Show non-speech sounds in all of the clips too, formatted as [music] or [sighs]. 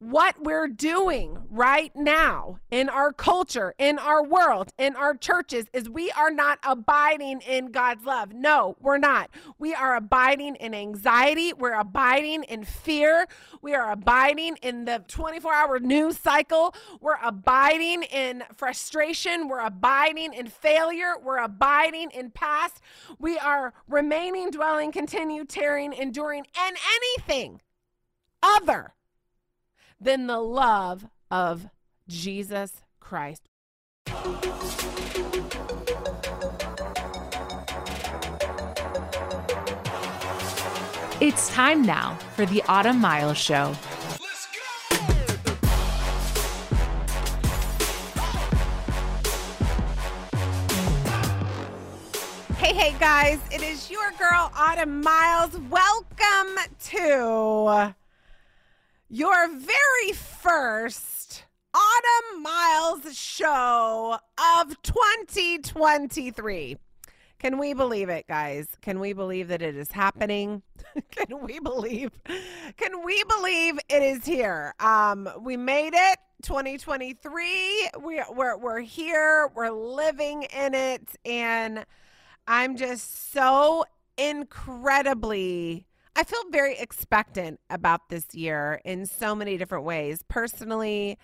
what we're doing right now in our culture, in our world, in our churches is we are not abiding in God's love. No, we're not. We are abiding in anxiety. We're abiding in fear. We are abiding in the 24 hour news cycle. We're abiding in frustration. We're abiding in failure. We're abiding in past. We are remaining, dwelling, continue, tearing, enduring, and anything other than the love of Jesus Christ. It's time now for the Autumn Miles Show. Hey, hey, guys, it is your girl, Autumn Miles. Welcome to your very first Autumn Miles show of 2023. Can we believe it, guys? Can we believe that it is happening? [laughs] can we believe? Can we believe it is here? Um, we made it. 2023. We, we're we're here. We're living in it, and I'm just so incredibly I feel very expectant about this year in so many different ways. Personally,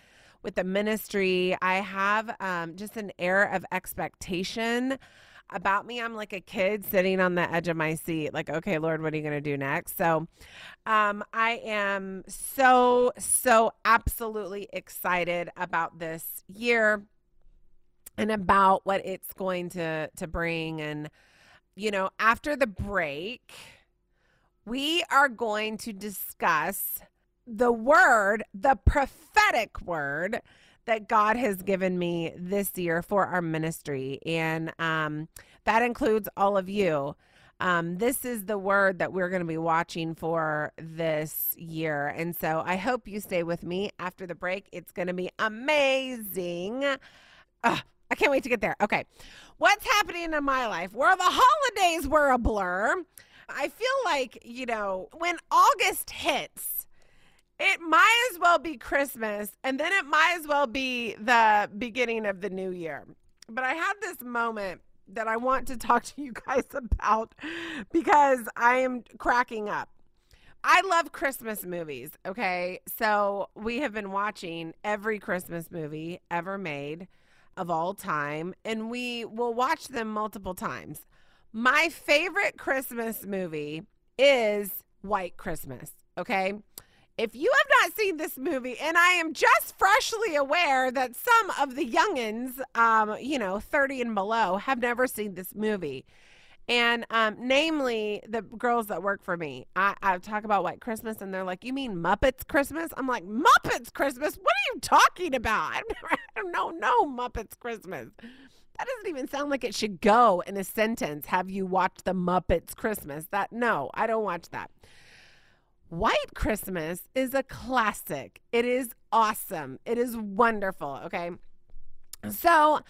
with the ministry, I have um, just an air of expectation about me. I'm like a kid sitting on the edge of my seat, like, okay, Lord, what are you going to do next? So um, I am so, so absolutely excited about this year and about what it's going to to bring and you know after the break we are going to discuss the word, the prophetic word that God has given me this year for our ministry. And um, that includes all of you. Um, this is the word that we're going to be watching for this year. And so I hope you stay with me after the break. It's going to be amazing. Ugh, I can't wait to get there. Okay. What's happening in my life? Well, the holidays were a blur. I feel like, you know, when August hits, it might as well be Christmas and then it might as well be the beginning of the new year. But I had this moment that I want to [laughs] talk to you guys about because I am cracking up. I love Christmas movies, okay? So we have been watching every Christmas movie ever made of all time, and we will watch them multiple times. My favorite Christmas movie is White Christmas. Okay. If you have not seen this movie, and I am just freshly aware that some of the youngins, um, you know, 30 and below, have never seen this movie. And um, namely, the girls that work for me, I, I talk about White Christmas, and they're like, "You mean Muppets Christmas?" I'm like, "Muppets Christmas? What are you talking about? [laughs] I don't know, no Muppets Christmas." That doesn't even sound like it should go in a sentence. Have you watched the Muppets Christmas? That no, I don't watch that. White Christmas is a classic. It is awesome. It is wonderful. Okay. So,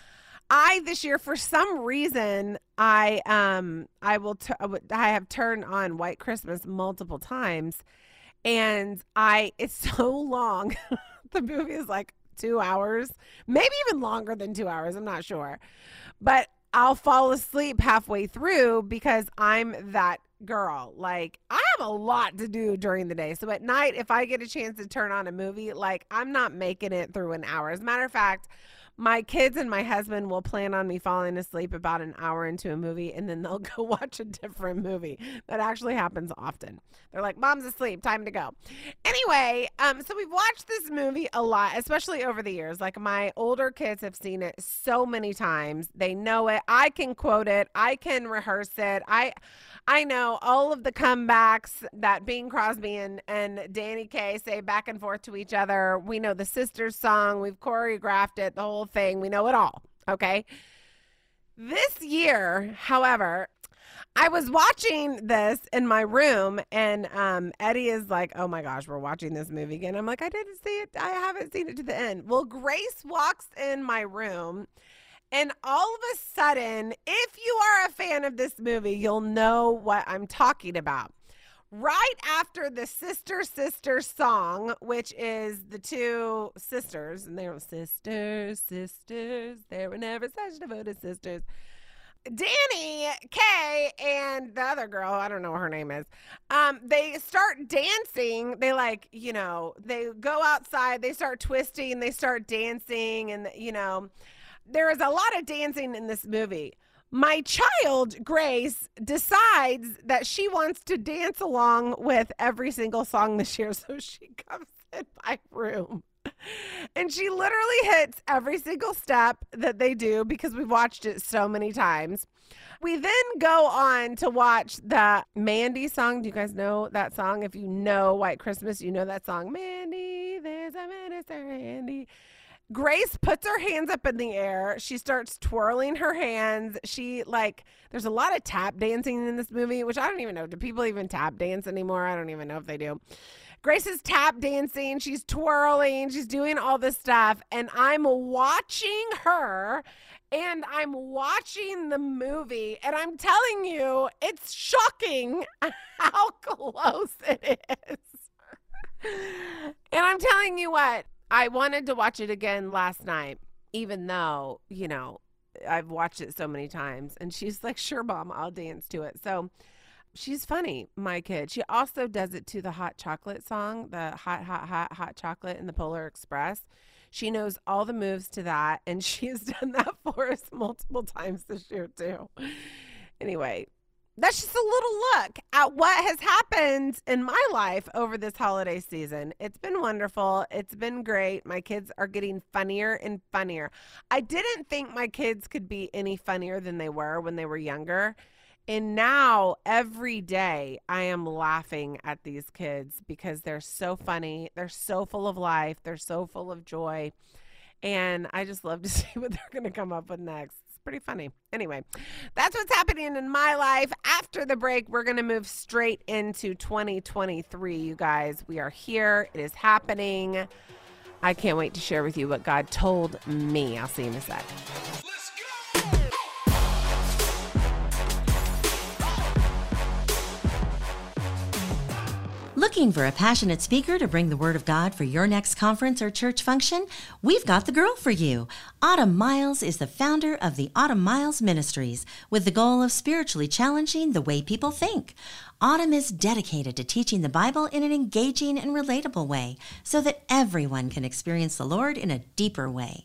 I this year for some reason I um I will t- I have turned on White Christmas multiple times and I it's [laughs] so long. the movie is like two hours, maybe even longer than two hours. I'm not sure. But I'll fall asleep halfway through because I'm that girl. Like, I have a lot to do during the day. So at night, if I get a chance to turn on a movie, like, I'm not making it through an hour. As a matter of fact, my kids and my husband will plan on me falling asleep about an hour into a movie and then they'll [laughs] go watch a different movie. That actually happens often. They're like, Mom's asleep, time to go. Anyway, um, so we've watched this movie a lot, especially over the years. Like my older kids have seen it so many times. They know it. I can quote it, I can rehearse it. I I know all of the comebacks that Bing Crosby and, and Danny Kaye say back and forth to each other. We know the sisters song. We've choreographed it, the whole thing. We know it all. Okay. This year, however, I was watching this in my room, and um, Eddie is like, "Oh my gosh, we're watching this movie again." I'm like, "I didn't see it. I haven't seen it to the end." Well, Grace walks in my room and all of a sudden, if you are a fan of this movie, you'll know what I'm talking about. Right after the Sister Sister song, which is the two sisters, and they were sisters, sisters. They were never such devoted sisters. Danny, Kaye, and the other girl, I don't know what her name is, um, they start dancing. They like, you know, they go outside, they start twisting, they start dancing, and, you know, there is a lot of dancing in this movie. My child, Grace, decides that she wants to dance along with every single song this year. [laughs] So she comes in my room and she literally hits every single step that they do because we've watched it so many times. We then go on to watch the Mandy song. Do you guys know that song? If you know White Christmas, you know that song. Mandy, there's a minister, Mandy. Grace puts her hands up in the air. She starts twirling her hands. She like there's a lot of tap dancing in this movie, which I don't even know. Do people even tap dance anymore? I don't even know if they do. Grace is tap dancing, she's twirling, she's doing all this stuff, and I'm watching her and I'm watching the movie, and I'm telling you, it's shocking [laughs] how close it is. [laughs] and I'm telling you what, I wanted to watch it again last night, even though, you know, I've watched it so many times. And she's like, sure, mom, I'll dance to it. So she's funny, my kid. She also does it to the hot chocolate song, the hot, hot, hot, hot chocolate in the Polar Express. She knows all the moves to that, and [laughs] she has done that for us multiple times this year, too. Anyway, that's just a little look at what has happened in my life over this holiday season. It's been wonderful. It's been great. My kids are getting funnier and funnier. I didn't think my kids could be any funnier than they were when they were younger. And now every day I am laughing at these kids because they're so funny. They're so full of life. They're so full of joy. And I just love to [laughs] see what they're going to come up with next pretty funny. Anyway, that's what's happening in my life. After the break, we're going to move straight into 2023, you guys. We are here, it is happening. I can't wait to share with you what God told me. I'll see you in a sec. Looking for a passionate speaker to bring the Word of God for your next conference or church function? We've got the girl for you. Autumn Miles is the founder of the Autumn Miles Ministries with the goal of spiritually challenging the way people think. Autumn is dedicated to teaching the Bible in an engaging and relatable way so that everyone can experience the Lord in a deeper way.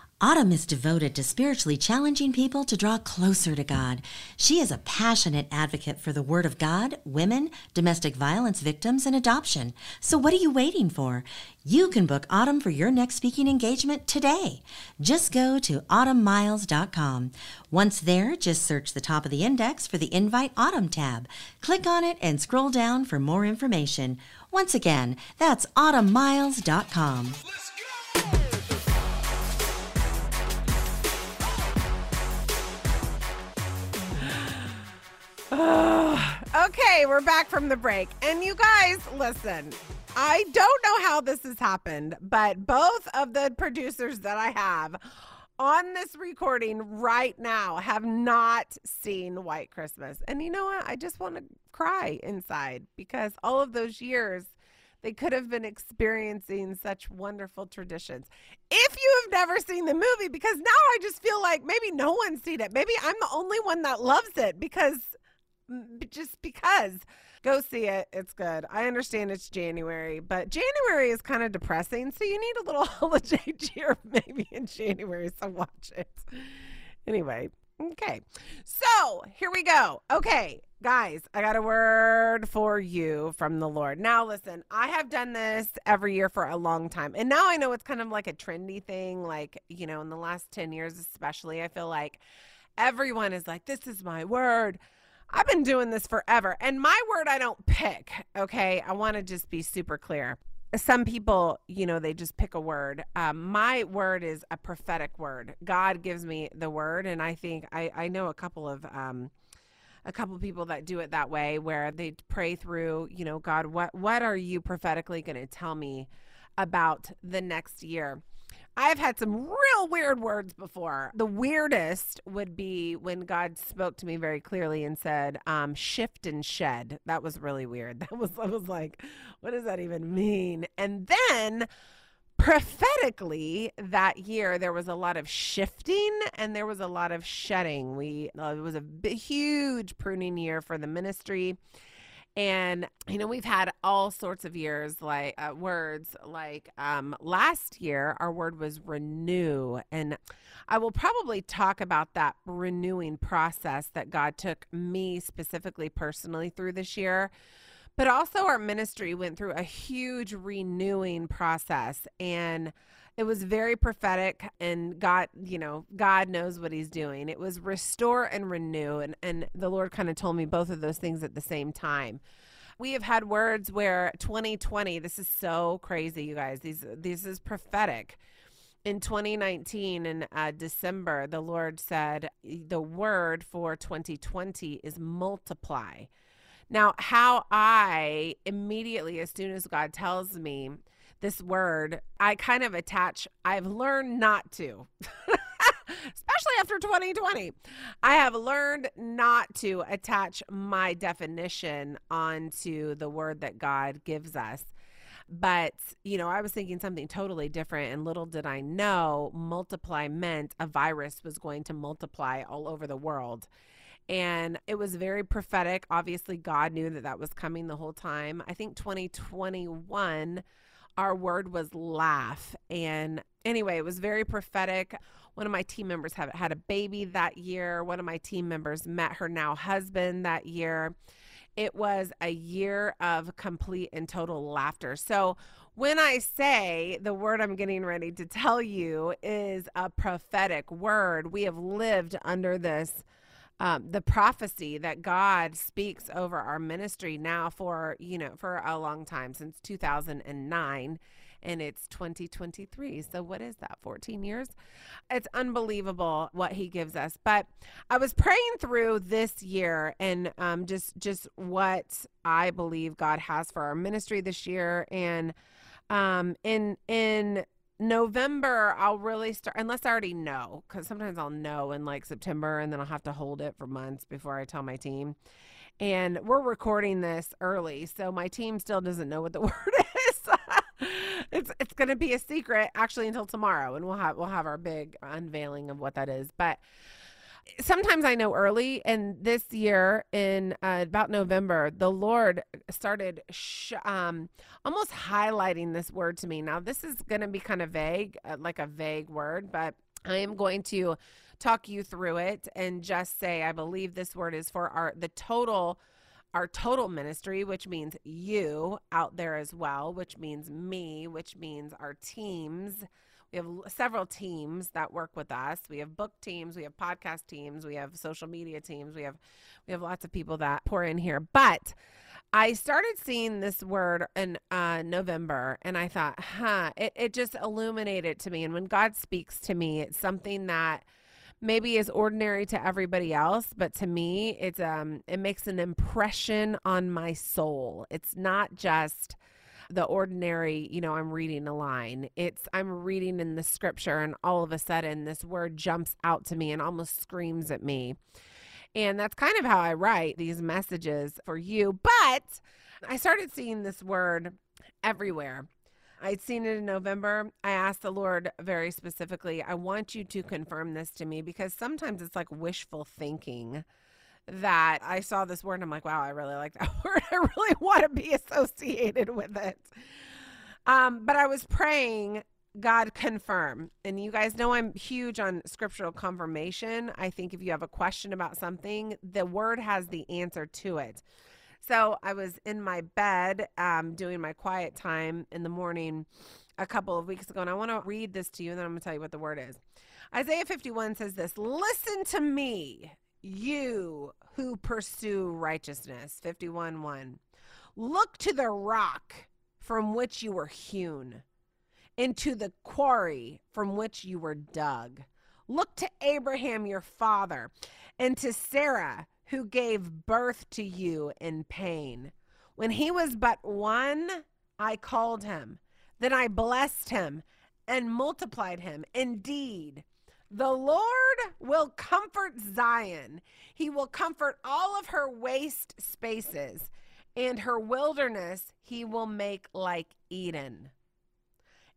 Autumn is devoted to spiritually challenging people to draw closer to God. She is a passionate advocate for the Word of God, women, domestic violence victims, and adoption. So, what are you waiting for? You can book Autumn for your next speaking engagement today. Just go to autumnmiles.com. Once there, just search the top of the index for the Invite Autumn tab. Click on it and scroll down for more information. Once again, that's autumnmiles.com. [sighs] okay, we're back from the break. And you guys, listen, I don't know how this has happened, but both of the producers that I have on this recording right now have not seen White Christmas. And you know what? I just want to cry inside because all of those years they could have been experiencing such wonderful traditions. If you have never seen the movie, because now I just feel like maybe no one's seen it. Maybe I'm the only one that loves it because just because. Go see it. It's good. I understand it's January, but January is kind of depressing. So you need a little [laughs] holiday cheer maybe in January. So watch it. Anyway, okay. So here we go. Okay, guys, I got a word for you from the Lord. Now, listen, I have done this every year for a long time. And now I know it's kind of like a trendy thing. Like, you know, in the last 10 years, especially, I feel like everyone is like, this is my word. I've been doing this forever. And my word, I don't pick. Okay. I want to just be super clear. Some people, you know, they just pick a word. Um, my word is a prophetic word. God gives me the word. And I think I, I know a couple of um, a couple people that do it that way where they pray through, you know, God, what what are you prophetically going to tell me about the next year? I've had some real weird words before. The weirdest would be when God spoke to me very clearly and said, um, shift and shed. That was really weird. [laughs] That was, I was like, what does that even mean? And then prophetically that year there was a lot of shifting and there was a lot of shedding we uh, it was a huge pruning year for the ministry and you know we've had all sorts of years like uh, words like um, last year our word was renew. And i will probably talk about that renewing process that god took me specifically personally through this year. But also our ministry went through a huge renewing process. And it was very prophetic and God, you know, God knows what he's doing. It was restore and renew. And, and the Lord kind of told me both of those things at the same time. We have had words where 2020, this is so crazy, you guys. These this is prophetic. In 2019, in uh, December, the Lord said the word for 2020 is multiply. Now, how I immediately, as soon as God tells me this word, I kind of attach, I've learned not to. [laughs] Especially after 2020, I have learned not to attach my definition onto the word that God gives us. But, you know, I was thinking something totally different. And little did I know, multiply meant a virus was going to multiply all over the world. And it was very prophetic. Obviously, God knew that that was coming the whole time. I think 2021 our word was laugh. And anyway, it was very prophetic. One of my team members had, had a baby that year. One of my team members met her now husband that year. It was a year of complete and total laughter. So, when I say the word I'm getting ready to tell you is a prophetic word, we have lived under this um, the prophecy that God speaks over our ministry now for, you know, for a long time since 2009 and it's 2023. So what is that? 14 years? It's unbelievable what he gives us. But I was praying through this year and um, just just what I believe God has for our ministry this year and um, in in November, I'll really start, unless I already know, because sometimes I'll know in like September and then I'll have to hold it for months before I tell my team. And we're recording this early, so my team still doesn't know what the [laughs] word is. it's it's going to be a secret actually until tomorrow, and we'll have we'll have our big unveiling of what that is. But sometimes I know early. And this year, in uh, about November, the Lord started sh- um, almost highlighting this word to me. Now, this is going to be kind of vague, uh, like a vague word, but I am going to talk you through it and just say I believe this word is for our the total our total ministry, which means you out there as well, which means me, which means our teams we have several teams that work with us. We have book teams, we have podcast teams, we have social media teams. We have we have lots of people that pour in here. But I started seeing this word in uh, November and I thought, huh, it, it just illuminated to me. And when God speaks to me, it's something that maybe is ordinary to everybody else, but to me, it's um it makes an impression on my soul. It's not just the ordinary, you know, I'm reading a line. It's I'm reading in the scripture and all of a sudden this word jumps out to me and almost screams at me. And that's kind of how I write these messages for you. But I started seeing this word everywhere. I'd seen it in November. I asked the Lord very specifically, I want you to confirm this to me because sometimes it's like wishful thinking that I saw this word and I'm like, wow, I really like that [laughs] word. I really want to be associated with it. Um, but I was praying, God confirm. And you guys know I'm huge on scriptural confirmation. I think if you have a question about something, the word has the answer to it. So I was in my bed um, doing my quiet time in the morning a couple of weeks ago, and I want to read this to you, and then I'm going to tell you what the word is. Isaiah 51 says this Listen to me, you who pursue righteousness. 51 1. Look to the rock from which you were hewn, into the quarry from which you were dug. Look to Abraham your father, and to Sarah, who gave birth to you in pain. When he was but one, I called him. Then I blessed him and multiplied him. Indeed, the Lord will comfort Zion. He will comfort all of her waste spaces, and her wilderness he will make like Eden,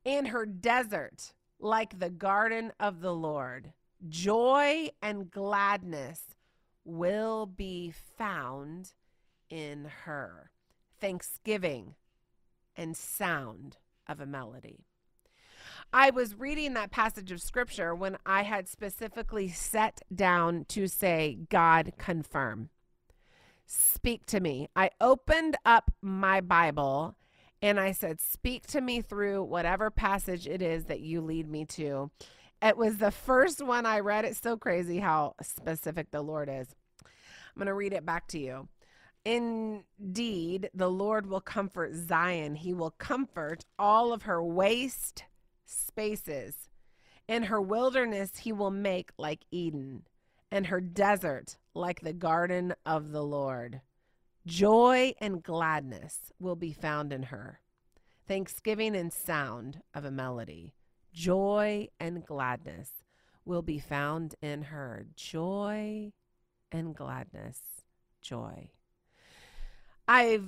and her desert like the garden of the Lord. Joy and gladness will be found in her. Thanksgiving and sound of a melody. I was reading that passage of scripture when I had specifically set down to say, God, confirm. Speak to me. I opened up my Bible and I said, Speak to me through whatever passage it is that you lead me to. It was the first one I read. It's so crazy how specific the Lord is. I'm going to read it back to you. Indeed, the Lord will comfort Zion. He will comfort all of her waste spaces. In her wilderness, he will make like Eden, and her desert like the garden of the Lord. Joy and gladness will be found in her. Thanksgiving and sound of a melody. Joy and gladness will be found in her. Joy and gladness. Joy. I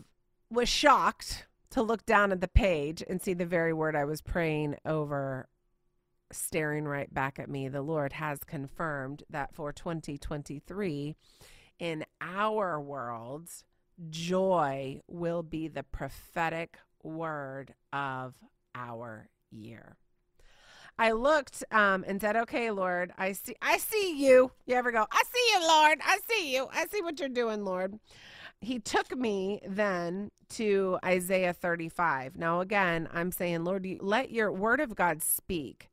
was shocked to look down at the page and see the very word I was praying over staring right back at me. The Lord has confirmed that for 2023, in our world, joy will be the prophetic word of our year. I looked um, and said, "Okay, Lord, I see, I see you. You ever go? I see you, Lord. I see you. I see what you're doing, Lord." He took me then to Isaiah 35. Now, again, I'm saying, Lord, let your word of God speak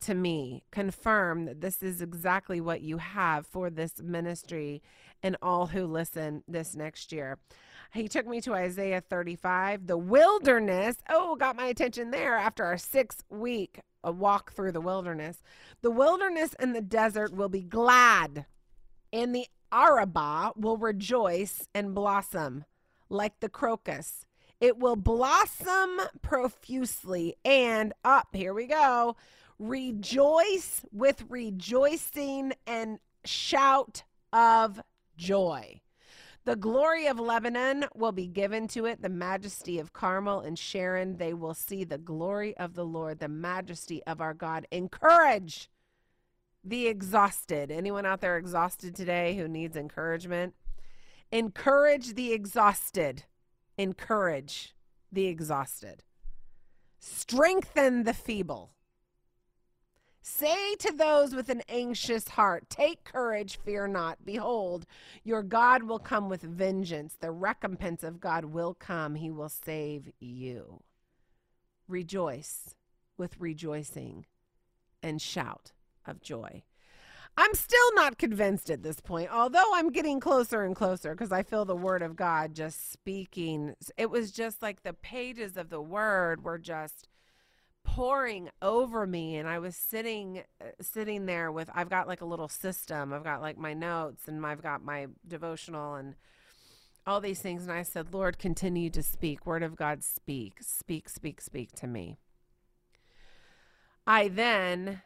to me, confirm that this is exactly what you have for this ministry and all who listen this next year. He took me to Isaiah 35, the wilderness. Oh, got my attention there after our six week walk through the wilderness. The wilderness and the desert will be glad, and the Arabah will rejoice and blossom like the crocus. It will blossom profusely and up. Here we go. Rejoice with rejoicing and shout of joy. The glory of Lebanon will be given to it, the majesty of Carmel and Sharon. They will see the glory of the Lord, the majesty of our God. Encourage the exhausted. Anyone out there exhausted today who needs encouragement? Encourage the exhausted. Encourage the exhausted. Strengthen the feeble. Say to those with an anxious heart, Take courage, fear not. Behold, your God will come with vengeance. The recompense of God will come. He will save you. Rejoice with rejoicing and shout of joy. I'm still not convinced at this point, although I'm getting closer and closer because I feel the word of God just speaking. It was just like the pages of the word were just pouring over me and I was sitting uh, sitting there with I've got like a little system. I've got like my notes and I've got my devotional and all these things and I said, "Lord, continue to speak. Word of God, speak. Speak, speak, speak to me." I then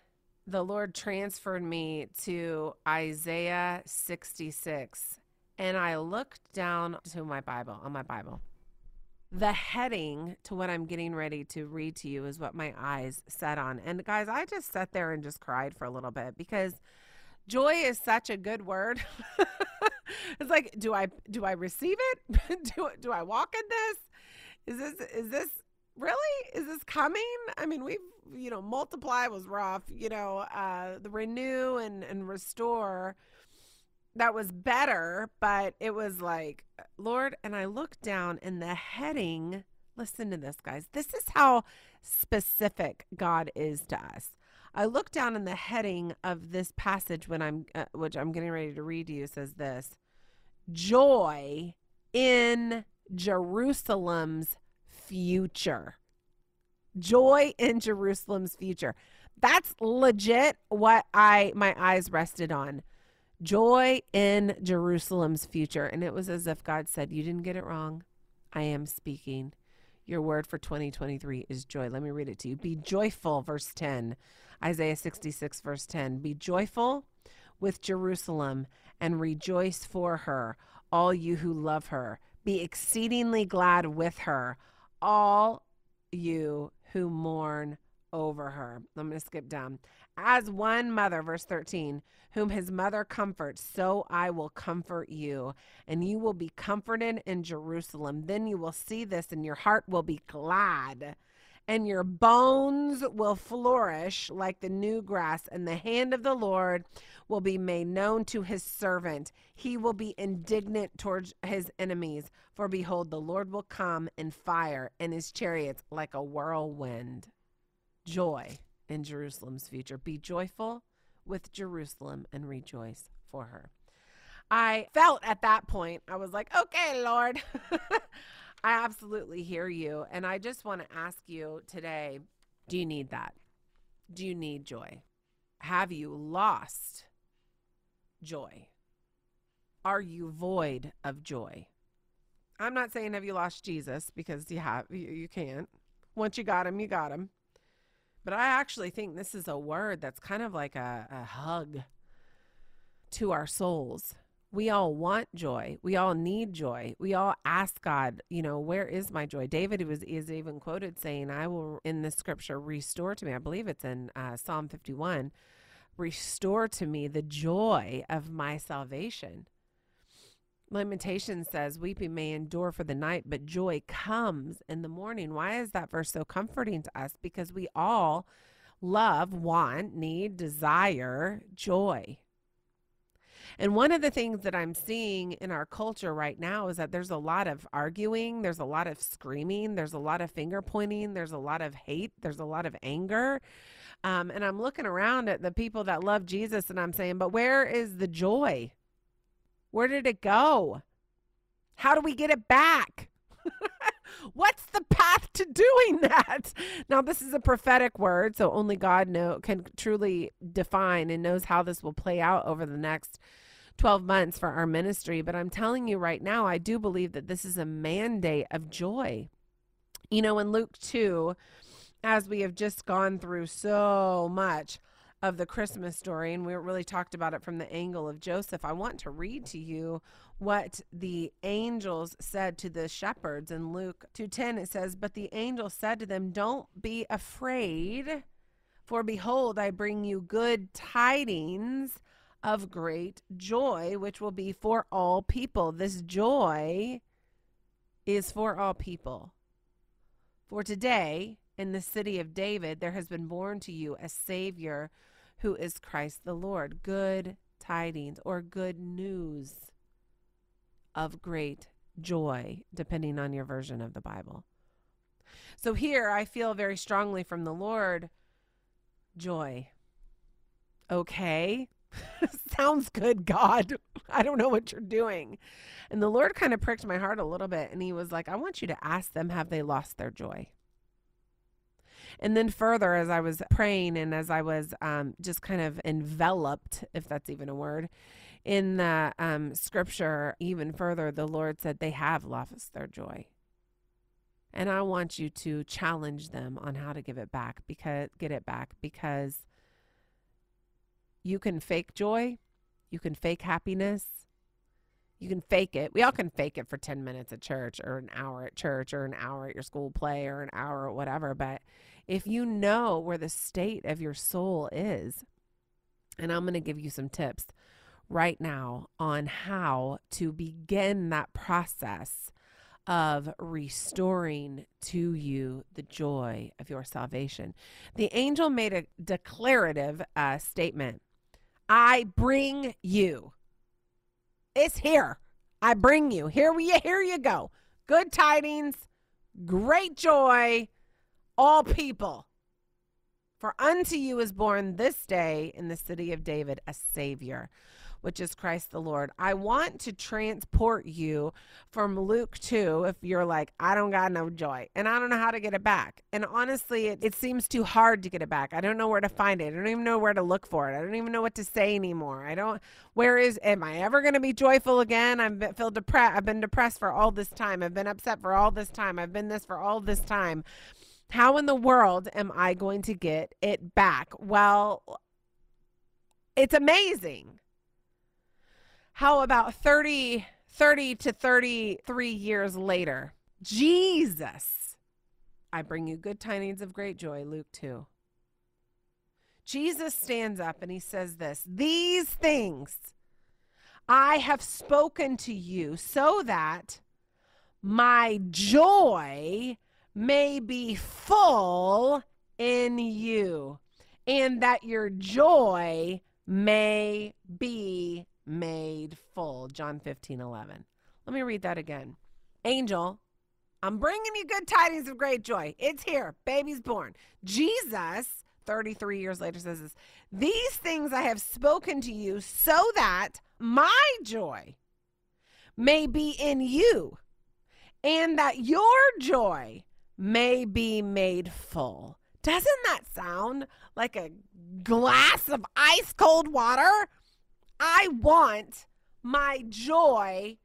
the Lord transferred me to Isaiah 66 and I looked down to my Bible, on my Bible the heading to what I'm getting ready to read to you is what my eyes set on. And guys, I just sat there and just cried for a little bit because joy is such a good word. [laughs] it's like, do I do I receive it? [laughs] do do I walk in this? Is this is this really is this coming? I mean, we've you know, multiply was rough, you know, uh the renew and and restore that was better, but it was like, Lord, and I looked down and the heading, listen to this, guys. This is how specific God is to us. I look down in the heading of this passage when I'm, uh, which I'm getting ready to read to you, says this joy in Jerusalem's future. Joy in Jerusalem's future. That's legit what I my eyes rested on Joy in Jerusalem's future. And it was as if God said, You didn't get it wrong. I am speaking. Your word for 2023 is joy. Let me read it to you. Be joyful, verse 10. Isaiah 66, verse 10. Be joyful with Jerusalem and rejoice for her, all you who love her. Be exceedingly glad with her, all you who mourn over her. I'm going to skip down. As one mother, verse 13, whom his mother comforts, so I will comfort you, and you will be comforted in Jerusalem. Then you will see this, and your heart will be glad, and your bones will flourish like the new grass, and the hand of the Lord will be made known to his servant. He will be indignant towards his enemies, for behold, the Lord will come in fire, and his chariots like a whirlwind. Joy in Jerusalem's future. Be joyful with Jerusalem and rejoice for her. I felt at that point, I was like, okay, Lord, [laughs] I absolutely hear you. And I just want to ask you today do you need that? Do you need joy? Have you lost joy? Are you void of joy? I'm not saying have you lost Jesus because you have you, you can't. Once you got him, you got him. But I actually think this is a word that's kind of like a, a hug to our souls. We all want joy. We all need joy. We all ask God, you know, where is my joy? David was is even quoted saying, "I will in the scripture restore to me." I believe it's in uh, Psalm 51. Restore to me the joy of my salvation. Lamentation says, Weeping may endure for the night, but joy comes in the morning. Why is that verse so comforting to us? Because we all love, want, need, desire joy. And one of the things that I'm seeing in our culture right now is that there's a lot of arguing, there's a lot of screaming, there's a lot of finger pointing, there's a lot of hate, there's a lot of anger. Um, and I'm looking around at the people that love Jesus and I'm saying, but where is the joy? Where did it go? How do we get it back? [laughs] What's the path doing [laughs] that? Now, this is a prophetic word, so only God know can truly define and knows how this will play out over the next 12 months for our ministry. But I'm telling you right now, I do believe that this is a mandate of joy. You know, in Luke 2, as we have just gone through so much, of the Christmas story, and we really talked about it from the angle of Joseph. I want to read to you what the angels said to the shepherds in Luke 2:10 it says but the angel said to them don't be afraid for behold I bring you good tidings of great joy which will be for all people this joy is for all people for today in the city of David there has been born to you a savior who is Christ the Lord. Good tidings or good news of great joy, depending on your version of the Bible. So here I feel very strongly from the Lord joy. Okay. [laughs] Sounds good, God. I don't know what you're doing. And the Lord kind of pricked my heart a little bit and he was like, I want you to ask them, have they lost their joy? And then further, as I was praying and as I was um, just kind of enveloped, if that's even a word, in the um, scripture, even further, the Lord said they have lost their joy. And I want you to challenge them on how to give it back because get it back because you can fake joy, you can fake happiness, you can fake it. We all can fake it for 10 minutes at church or an hour at church or an hour at your school play or an hour or whatever, but if you know where the state of your soul is, and I'm going to give you some tips right now on how to begin that process of restoring to you the joy of your salvation. The angel made a declarative uh, statement I bring you. It's here. I bring you. Here we here you go. Good tidings, great joy, all people. For unto you is born this day in the city of David a Savior, which is Christ the Lord. I want to transport you from Luke 2 if you're like, I don't got no joy and I don't know how to get it back. And honestly, it, it seems too hard to get it back. I don't know where to find it. I don't even know where to look for it. I don't even know what to say anymore. I don't, where is, am I ever going to be joyful again? I've been, feel depressed. I've been depressed for all this time. I've been upset for all this time. I've been this for all this time. How in the world am I going to get it back? Well, it's amazing how about 30, 30 to 33 years later, Jesus, I bring you good tidings of great joy, Luke 2. Jesus stands up and he says this These things I have spoken to you so that my joy may be full in you, and that your joy may be made full. John 15, 11. Let me read that again. Angel, I'm bringing you good tidings of great joy. It's here. Baby's born. Jesus, 33 years later, says this These things I have spoken to you so that my joy may be in you and that your joy may be made full. Doesn't that sound like a glass of ice cold water? I want my joy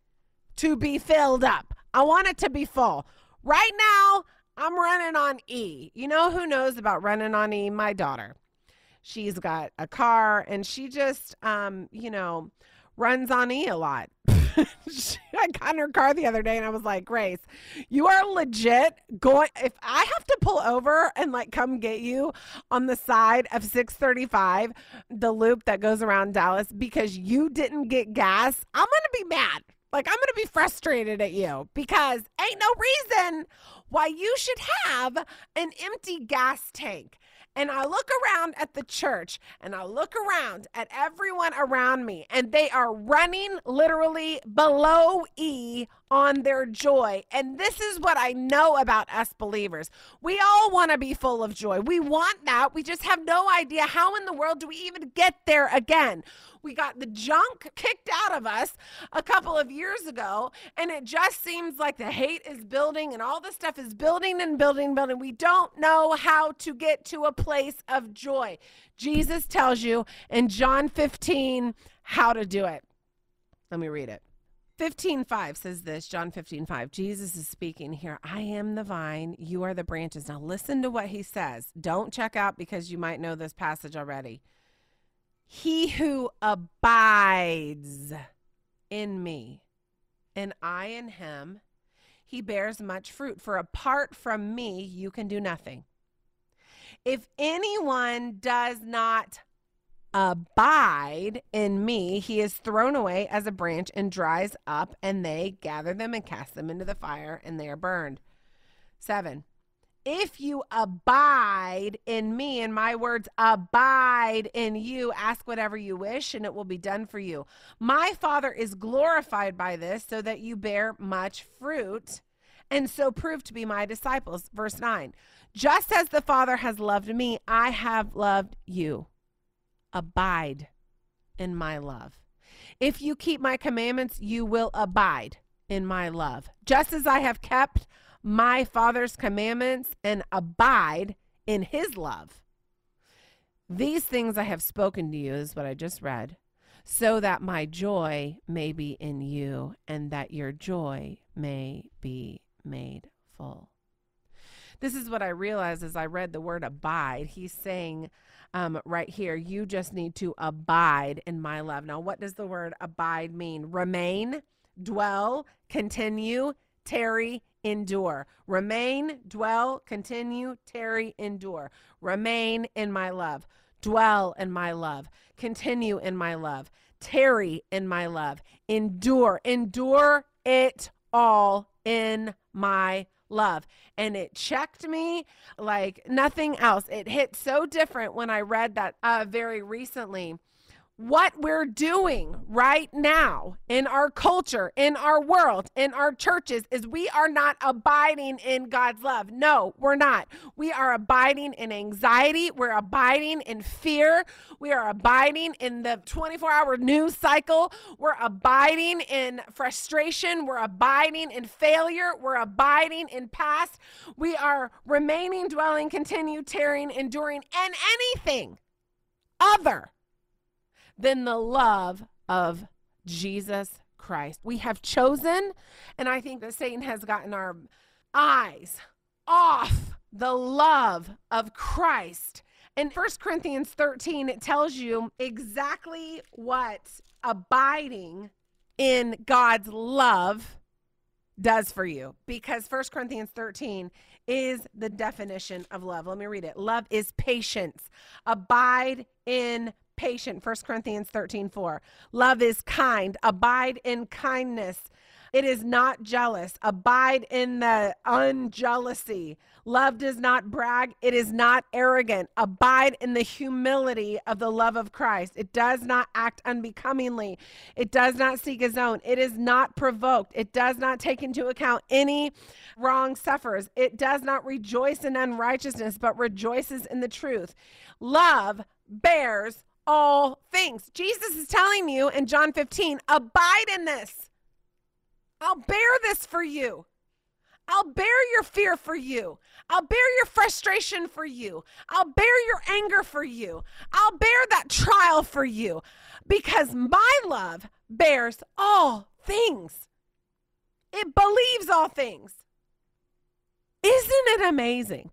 to be filled up. I want it to be full. Right now, I'm running on E. You know who knows about running on E? My daughter. She's got a car and she just, um, you know, runs on E a lot. [laughs] I got in her car the other day and I was like, Grace, you are legit going. If I have to pull over and like come get you on the side of 635, the loop that goes around Dallas, because you didn't get gas, I'm going to be mad. Like, I'm going to be frustrated at you because ain't no reason why you should have an empty gas tank and I look around at the church and I look around at everyone around me, and they are running literally below E on their joy. And this is what I know about us believers. We all want to be full of joy. We want that. We just have no idea how in the world do we even get there again. We got the junk kicked out of us a couple of years ago, and it just seems like the hate is building and all this stuff is building and building and building. We don't know how to get to a place of joy. Jesus tells you in John 15 how to do it. Let me read it. 15:5 says this, John 15:5. Jesus is speaking here. I am the vine, you are the branches. Now listen to what he says. Don't check out because you might know this passage already. He who abides in me and I in him, he bears much fruit. For apart from me, you can do nothing. If anyone does not abide in me, he is thrown away as a branch and dries up, and they gather them and cast them into the fire, and they are burned. Seven. If you abide in me and my words abide in you, ask whatever you wish and it will be done for you. My Father is glorified by this so that you bear much fruit and so prove to be my disciples. Verse 9 Just as the Father has loved me, I have loved you. Abide in my love. If you keep my commandments, you will abide in my love. Just as I have kept my Father's commandments and abide in his love. These things I have spoken to you, is what I just read, so that my joy may be in you and that your joy may be made full. This is what I realized as I read the word abide. He's saying um, right here, you just need to abide in my love. Now, what does the word abide mean? Remain, dwell, continue, tarry, endure. Remain, dwell, continue, tarry, endure. Remain in my love. Dwell in my love. Continue in my love. Tarry in my love. Endure. Endure it all in my love. And it checked me like nothing else. It hit so different when I read that uh, very recently what we're doing right now in our culture, in our world, in our churches is we are not abiding in God's love. No, we're not. We are abiding in anxiety. We're abiding in fear. We are abiding in the 24 hour news cycle. We're abiding in frustration. We're abiding in failure. We're abiding in past. We are remaining, dwelling, continue, tearing, enduring, and anything other than the love of Jesus Christ. We have chosen, and I think that Satan has gotten our eyes off the love of Christ. In 1 Corinthians 13, it tells you exactly what abiding in God's love does for you because 1 Corinthians 13 is the definition of love. Let me read it. Love is patience. Abide in patient 1 corinthians 13 4 love is kind. Abide in kindness. It is not jealous. Abide in the unjealousy. Love does not brag. It is not arrogant. Abide in the humility of the love of christ. It does not act unbecomingly. It does not seek his own. It is not provoked. It does not take into account any wrong suffers it does not rejoice in unrighteousness but rejoices in the truth. Love bears all things. Jesus is telling you in John 15, abide in this. I'll bear this for you. I'll bear your fear for you. I'll bear your frustration for you. I'll bear your anger for you. I'll bear that trial for you because my love bears all things. It believes all things. Isn't it amazing?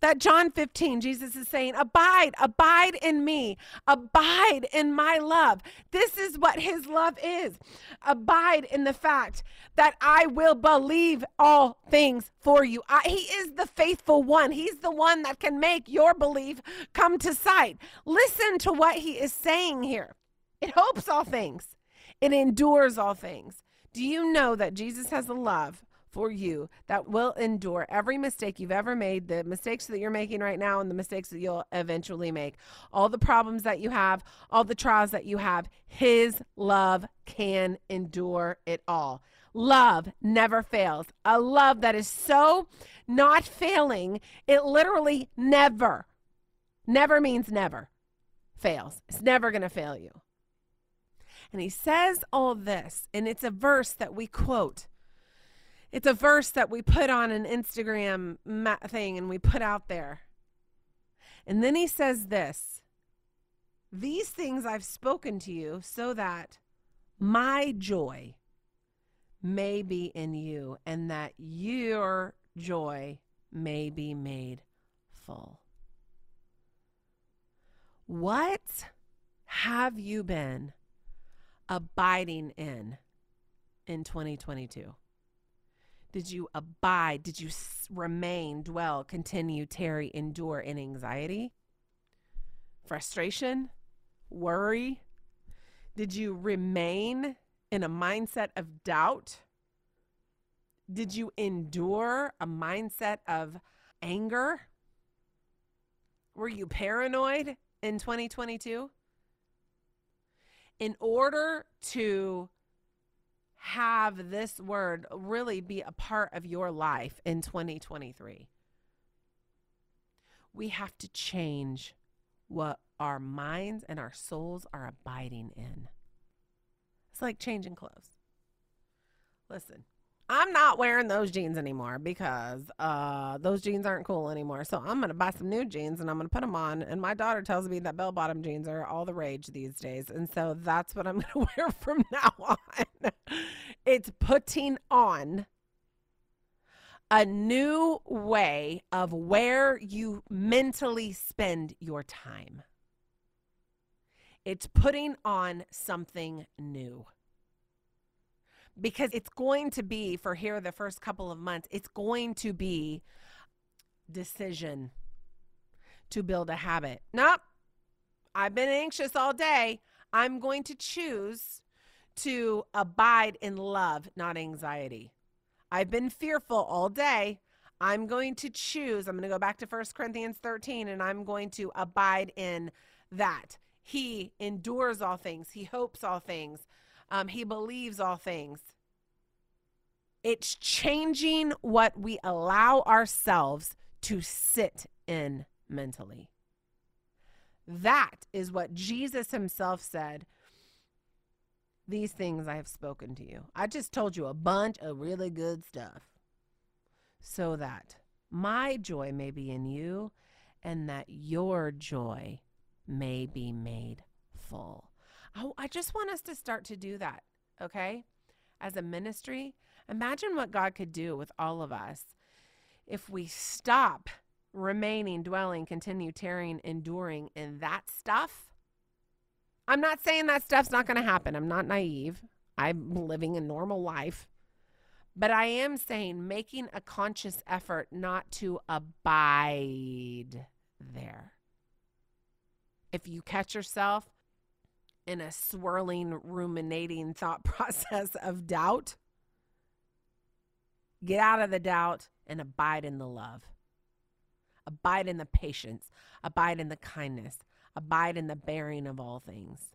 That John 15, Jesus is saying, Abide, abide in me, abide in my love. This is what his love is. Abide in the fact that I will believe all things for you. I, he is the faithful one. He's the one that can make your belief come to sight. Listen to what he is saying here. It hopes all things, it endures all things. Do you know that Jesus has a love for you that will endure every mistake you've ever made, the mistakes that you're making right now, and the mistakes that you'll eventually make. All the problems that you have, all the trials that you have, His love can endure it all. Love never fails. A love that is so not failing, it literally never, never means never fails. It's never going to fail you. And he says all this, and it's a verse that we quote it's a verse that we put on an Instagram thing and we put out there. And then he says this These things I've spoken to you so that my joy may be in you and that your joy may be made full. What have you been abiding in in 2022? Did you abide? Did you remain, dwell, continue, tarry, endure in anxiety, frustration, worry? Did you remain in a mindset of doubt? Did you endure a mindset of anger? Were you paranoid in 2022? In order to have this word really be a part of your life in 2023. We have to change what our minds and our souls are abiding in. It's like changing clothes. Listen, I'm not wearing those jeans anymore because uh, those jeans aren't cool anymore. So I'm going to buy some new jeans and I'm going to put them on. And my daughter tells me that bell bottom jeans are all the rage these days. And so that's what I'm [laughs] going to wear from now on. it's putting on a new way of where you mentally spend your time. It's putting on something new because it's going to be for here the first couple of months, it's going to be decision to build a habit. Nope. I've been anxious all day. I'm going to choose to abide in love, not anxiety. I've been fearful all day. I'm going to choose. I'm going to go back to 1 Corinthians 13 and I'm going to abide in that. He endures all things. He hopes all things. Um, he believes all things. It's changing what we allow ourselves to sit in mentally. That is what Jesus himself said. These things I have spoken to you. I just told you a bunch of really good stuff so that my joy may be in you and that your joy may be made full. Oh, I just want us to start to do that, okay? As a ministry, imagine what God could do with all of us if we stop remaining, dwelling, continue tearing, enduring in that stuff. I'm not saying that stuff's not going to happen. I'm not naive. I'm living a normal life. But I am saying making a conscious effort not to abide there. If you catch yourself in a swirling, ruminating thought [laughs] process of doubt, get out of the doubt and abide in the love. Abide in the patience, abide in the kindness, abide in the bearing of all things.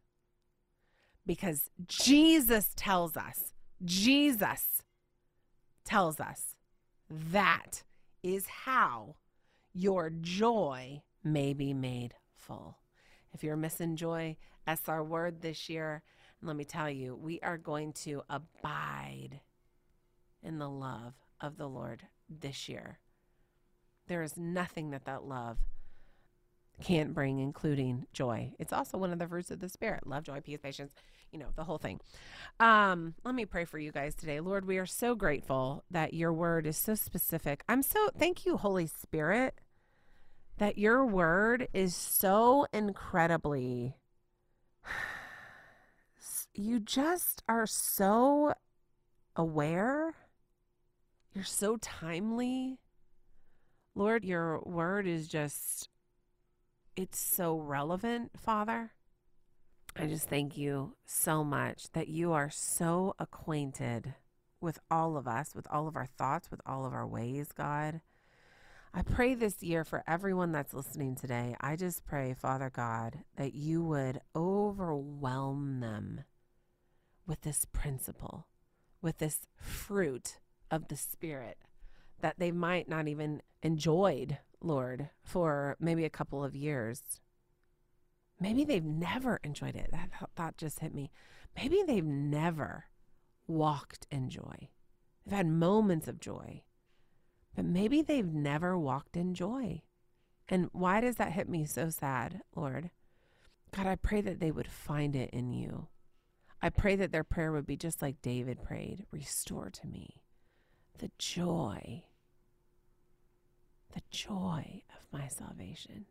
Because Jesus tells us, Jesus tells us that is how your joy may be made full. If you're missing joy, our word this year. And let me tell you, we are going to abide in the love of the Lord this year. There is nothing that that love can't bring, including joy. It's also one of the fruits of the Spirit love, joy, peace, patience, you know, the whole thing. Um, let me pray for you guys today. Lord, we are so grateful that your word is so specific. I'm so, thank you, Holy Spirit, that your word is so incredibly, you just are so aware. You're so timely. Lord, your word is just, it's so relevant, Father. I just thank you so much that you are so acquainted with all of us, with all of our thoughts, with all of our ways, God. I pray this year for everyone that's listening today. I just pray, Father God, that you would overwhelm them with this principle, with this fruit of the Spirit that they might not even enjoyed, Lord, for maybe a couple of years. Maybe they've never enjoyed it. That thought just hit me. Maybe they've never walked in joy. They've had moments of joy, but maybe they've never walked in joy. And why does that hit me so sad, Lord? God, I pray that they would find it in you. I pray that their prayer would be just like David prayed Restore to me the joy the joy of my salvation.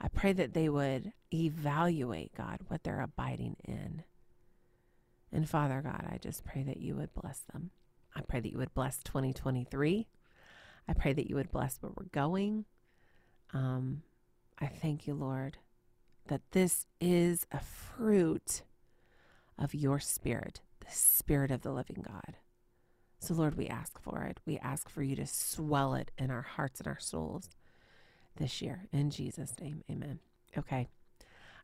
I pray that they would evaluate, God, what they're abiding in. And Father God, I just pray that you would bless them. I pray that you would bless 2023. I pray that you would bless where we're going. Um, I thank you, Lord, that this is a fruit of your spirit, the spirit of the living God. So, Lord, we ask for it. We ask for you to swell it in our hearts and our souls this year. In Jesus' name, amen. Okay.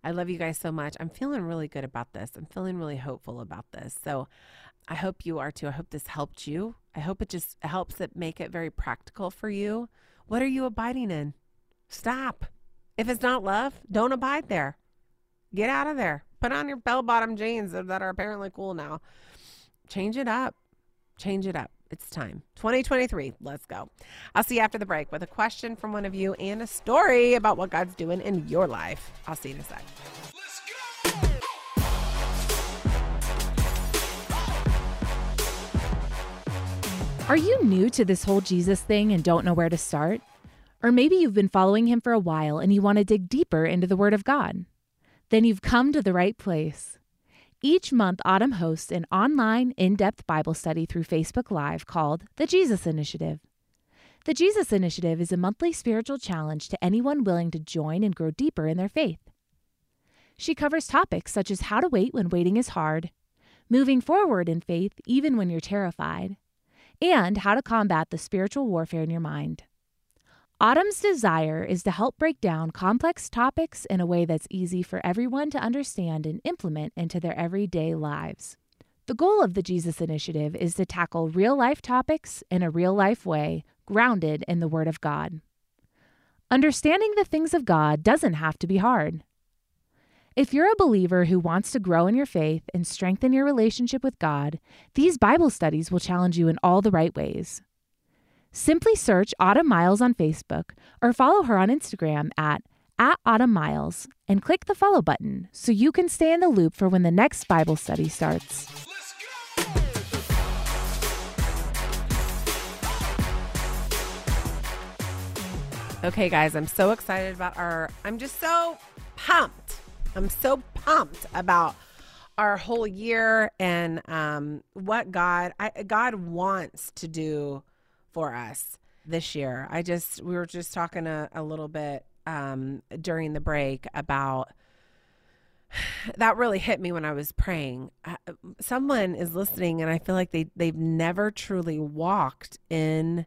I love you guys so much. I'm feeling really good about this. I'm feeling really hopeful about this. So I hope you are too. I hope this helped you. I hope it just helps it make it very practical for you. What are you abiding in? Stop. If it's not love, don't abide there. Get out of there. Put on your bell bottom jeans that are apparently cool now. Change it up. Change it up. It's time. 2023. Let's go. I'll see you after the break with a question from one of you and a story about what God's doing in your life. I'll see you in a sec. Are you new to this whole Jesus thing and don't know where to start? Or maybe you've been following him for a while and you want to dig deeper into the Word of God? Then you've come to the right place. Each month, Autumn hosts an online, in depth Bible study through Facebook Live called The Jesus Initiative. The Jesus Initiative is a monthly spiritual challenge to anyone willing to join and grow deeper in their faith. She covers topics such as how to wait when waiting is hard, moving forward in faith even when you're terrified, and how to combat the spiritual warfare in your mind. Autumn's desire is to help break down complex topics in a way that's easy for everyone to understand and implement into their everyday lives. The goal of the Jesus Initiative is to tackle real life topics in a real life way, grounded in the Word of God. Understanding the things of God doesn't have to be hard. If you're a believer who wants to grow in your faith and strengthen your relationship with God, these Bible studies will challenge you in all the right ways. Simply search Autumn Miles on Facebook or follow her on Instagram at, at Autumn Miles and click the follow button so you can stay in the loop for when the next Bible study starts. Okay, guys, I'm so excited about our. I'm just so pumped. I'm so pumped about our whole year and um, what God I, God wants to do for us this year. I just we were just talking a, a little bit um, during the break about [sighs] that really hit me when I was praying. Uh, someone is listening, and I feel like they they've never truly walked in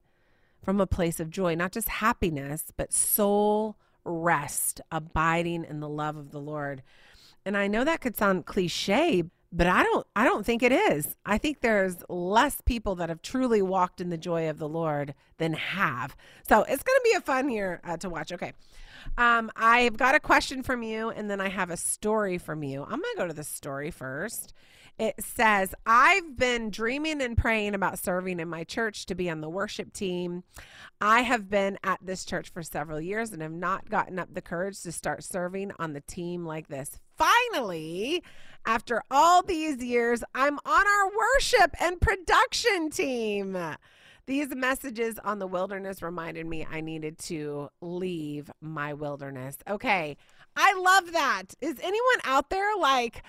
from a place of joy, not just happiness, but soul rest, abiding in the love of the Lord. And I know that could sound cliche, but I don't I don't think it is. I think there's less people that have truly walked in the joy of the Lord than have. So it's going to be a fun year uh, to watch. Okay. Um, I've got a question from you, and then I have a story from you. I'm going to go to the story first. It says, I've been dreaming and praying about serving in my church to be on the worship team. I have been at this church for several years and have not gotten up the courage to start serving on the team like this. Finally, after all these years, I'm on our worship and production team. These messages on the wilderness reminded me I needed to leave my wilderness. Okay, I love that. Is anyone out there like,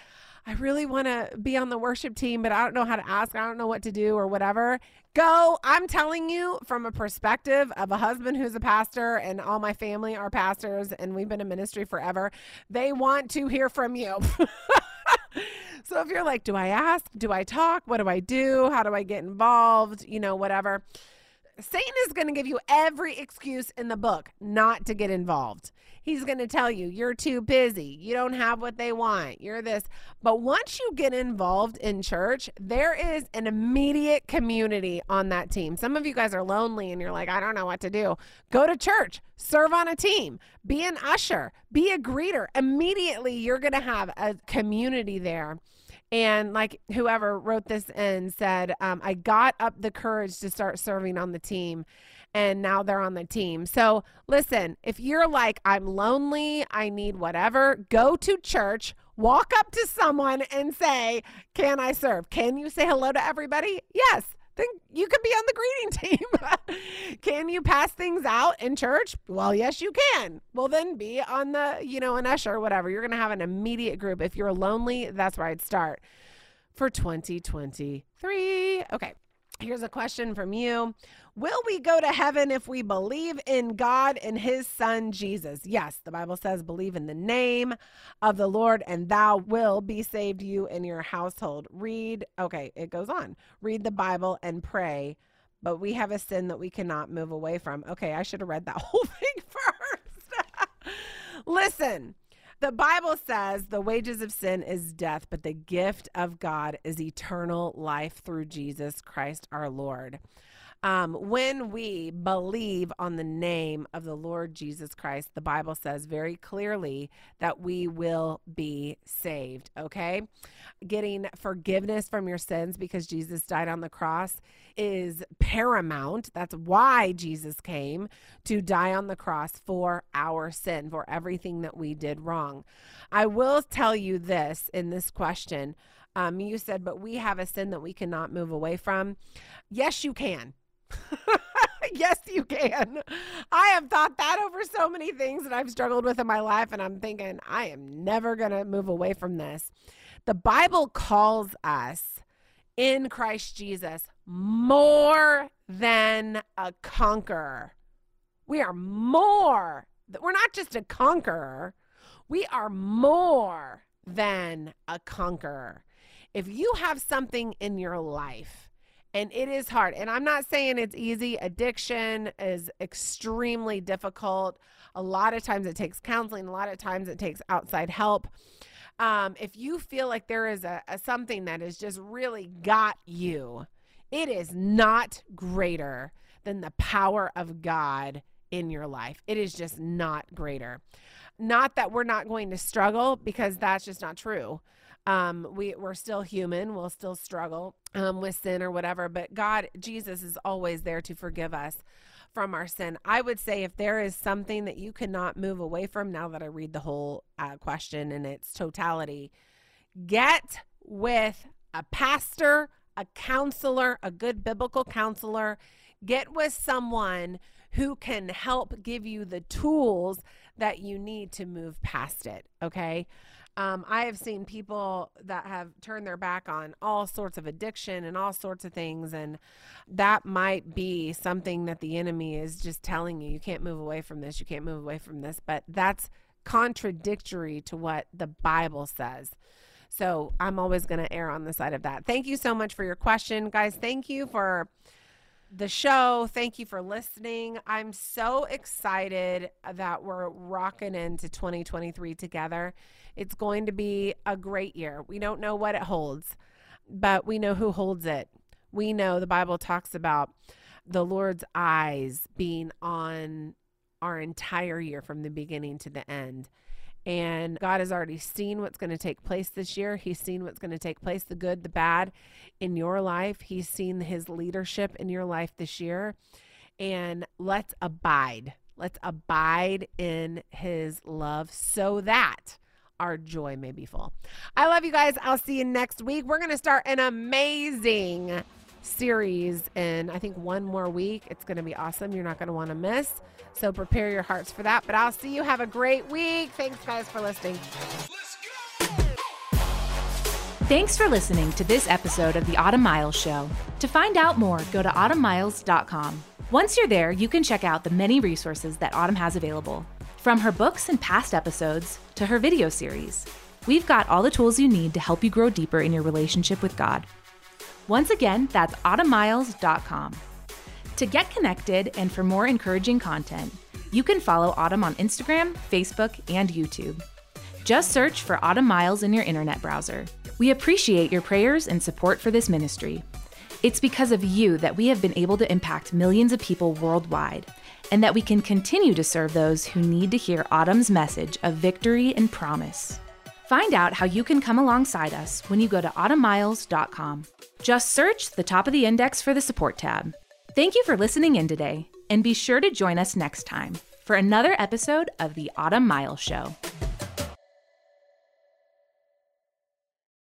I really want to be on the worship team, but I don't know how to ask. I don't know what to do or whatever. Go. I'm telling you from a perspective of a husband who's a pastor and all my family are pastors and we've been in ministry forever. They want to hear from you. [laughs] so if you're like, do I ask? Do I talk? What do I do? How do I get involved? You know, whatever. Satan is going to give you every excuse in the book not to get involved. He's going to tell you, you're too busy. You don't have what they want. You're this. But once you get involved in church, there is an immediate community on that team. Some of you guys are lonely and you're like, I don't know what to do. Go to church, serve on a team, be an usher, be a greeter. Immediately, you're going to have a community there. And like whoever wrote this in said, um, I got up the courage to start serving on the team. And now they're on the team. So listen, if you're like, I'm lonely, I need whatever, go to church, walk up to someone and say, Can I serve? Can you say hello to everybody? Yes then you could be on the greeting [laughs] team. can you pass things out in church? Well, yes, you can. Well, then be on the, you know, an usher or whatever. You're going to have an immediate group. If you're lonely, that's where I'd start for 2023. Okay. Here's a question from you. Will we go to heaven if we believe in God and his son Jesus? Yes, the Bible says, believe in the name of the Lord and thou will be saved, you and your household. Read, okay, it goes on. Read the Bible and pray, but we have a sin that we cannot move away from. Okay, I should have read that [laughs] whole thing first. [laughs] Listen, the Bible says the wages of sin is death, but the gift of God is eternal life through Jesus Christ our Lord. Um, when we believe on the name of the Lord Jesus Christ, the Bible says very clearly that we will be saved. Okay. Getting forgiveness from your sins because Jesus died on the cross is paramount. That's why Jesus came to die on the cross for our sin, for everything that we did wrong. I will tell you this in this question. Um, you said, but we have a sin that we cannot move away from. Yes, you can. [laughs] yes, you can. I have thought that over so many things that I've struggled with in my life, and I'm thinking, I am never going to move away from this. The Bible calls us in Christ Jesus more than a conqueror. We are more. We're not just a conqueror, we are more than a conqueror. If you have something in your life And it is hard. And I'm not saying it's easy. Addiction is extremely difficult. A lot of times it takes counseling, a lot of times it takes outside help. Um, if you feel like there is a, a something that has just really got you, it is not greater than the power of God in your life. It is just not greater. Not that we're not going to struggle because that's just not true. Um, we we're still human. We'll still struggle um, with sin or whatever. But God, Jesus, is always there to forgive us from our sin. I would say if there is something that you cannot move away from, now that I read the whole uh, question in its totality, get with a pastor, a counselor, a good biblical counselor. Get with someone who can help give you the tools that you need to move past it. Okay. Um, I have seen people that have turned their back on all sorts of addiction and all sorts of things. And that might be something that the enemy is just telling you you can't move away from this, you can't move away from this. But that's contradictory to what the Bible says. So I'm always going to err on the side of that. Thank you so much for your question, guys. Thank you for the show. Thank you for listening. I'm so excited that we're rocking into 2023 together. It's going to be a great year. We don't know what it holds, but we know who holds it. We know the Bible talks about the Lord's eyes being on our entire year from the beginning to the end. And God has already seen what's going to take place this year. He's seen what's going to take place, the good, the bad in your life. He's seen his leadership in your life this year. And let's abide. Let's abide in his love so that our joy may be full. I love you guys. I'll see you next week. We're going to start an amazing series in, I think, one more week. It's going to be awesome. You're not going to want to miss. So prepare your hearts for that. But I'll see you. Have a great week. Thanks, guys, for listening. Thanks for listening to this episode of the Autumn Miles Show. To find out more, go to autumnmiles.com. Once you're there, you can check out the many resources that Autumn has available. From her books and past episodes to her video series, we've got all the tools you need to help you grow deeper in your relationship with God. Once again, that's autumnmiles.com. To get connected and for more encouraging content, you can follow Autumn on Instagram, Facebook, and YouTube. Just search for Autumn Miles in your internet browser. We appreciate your prayers and support for this ministry. It's because of you that we have been able to impact millions of people worldwide, and that we can continue to serve those who need to hear Autumn's message of victory and promise. Find out how you can come alongside us when you go to autumnmiles.com. Just search the top of the index for the support tab. Thank you for listening in today, and be sure to join us next time for another episode of The Autumn Miles Show.